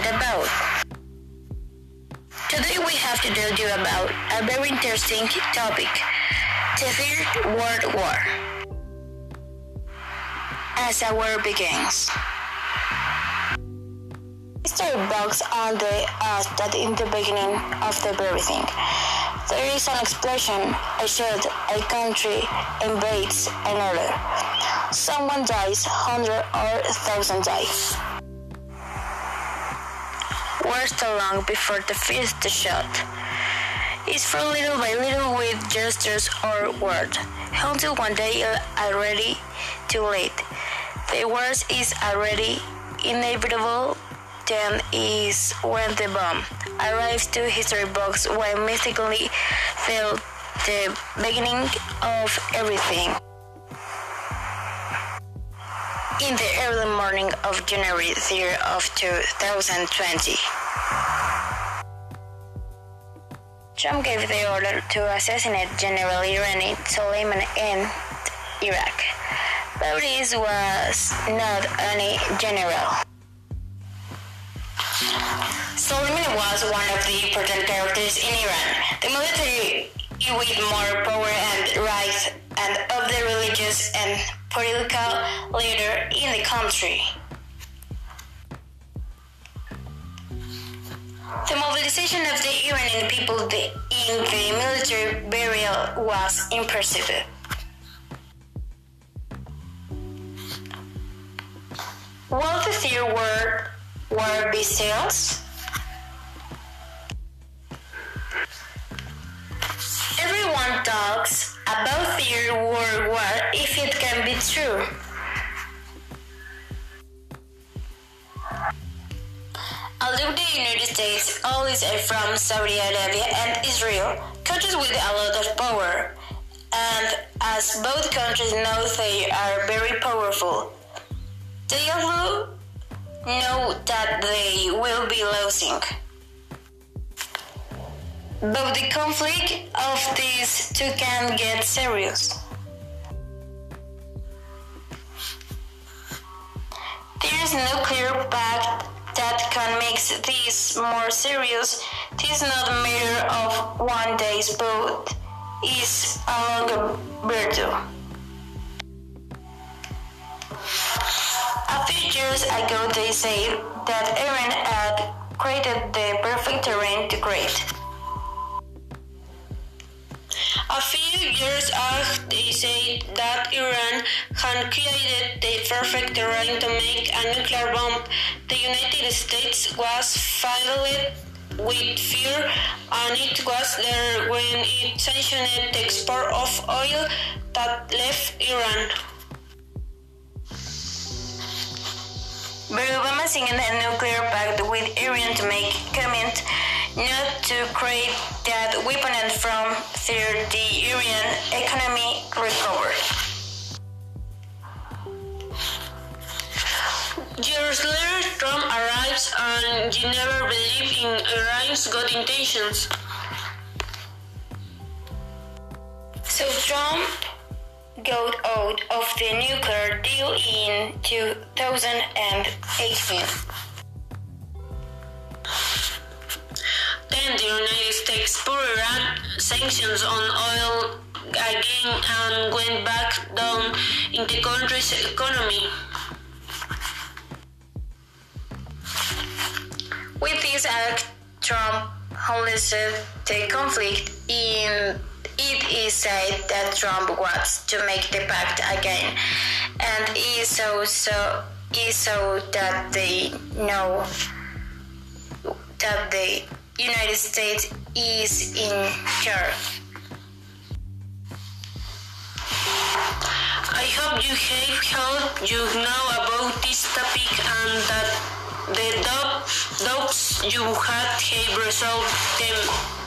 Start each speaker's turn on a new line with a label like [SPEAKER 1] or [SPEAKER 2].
[SPEAKER 1] about? Today we have to tell you about a very interesting topic, the Third World War. As our war begins. History box on the us that in the beginning of the everything. There is an explosion, a shot, a country invades another. Someone dies, hundred or thousand dies. Wars so long before the fifth shot. It's for little by little with gestures or words, until one day already too late. The worst is already inevitable then is when the bomb arrives to history books while mystically felt the beginning of everything. In the early morning of January 3rd of 2020, Trump gave the order to assassinate General Irani Soleimani in Iraq. But this was not any general. Soleimani was one of the important characters in Iran. The military with more power and rights and of the religious and political leader in the country. The mobilization of the Iranian people in the military burial was impressive. While the Third World War begins, Everyone talks about Third World War if it can be true. Although the United States always are from Saudi Arabia and Israel, countries with a lot of power, and as both countries know they are very powerful, they also know that they will be losing. But the conflict of these two can get serious. There is no that can make this more serious. It is not a matter of one day's boat, is a longer battle. A few years ago, they said that Iran had created the perfect terrain to create. Years after they said that Iran had created the perfect terrain to make a nuclear bomb, the United States was filled with fear and it was there when it sanctioned the export of oil that left Iran. But Obama signed a nuclear pact with Iran to make comment not to create that weapon from there the Iranian economy recovered. Years later, Trump arrives and you never believe in Iran's good intentions. So Trump got out of the nuclear deal in 2018. States sanctions on oil again and went back down in the country's economy. With this act, Trump harnessed the conflict in it is said that Trump wants to make the pact again, and is so so is so that they know that the United States is in charge. I hope you have heard you know about this topic and that the doubts you had have resolved them.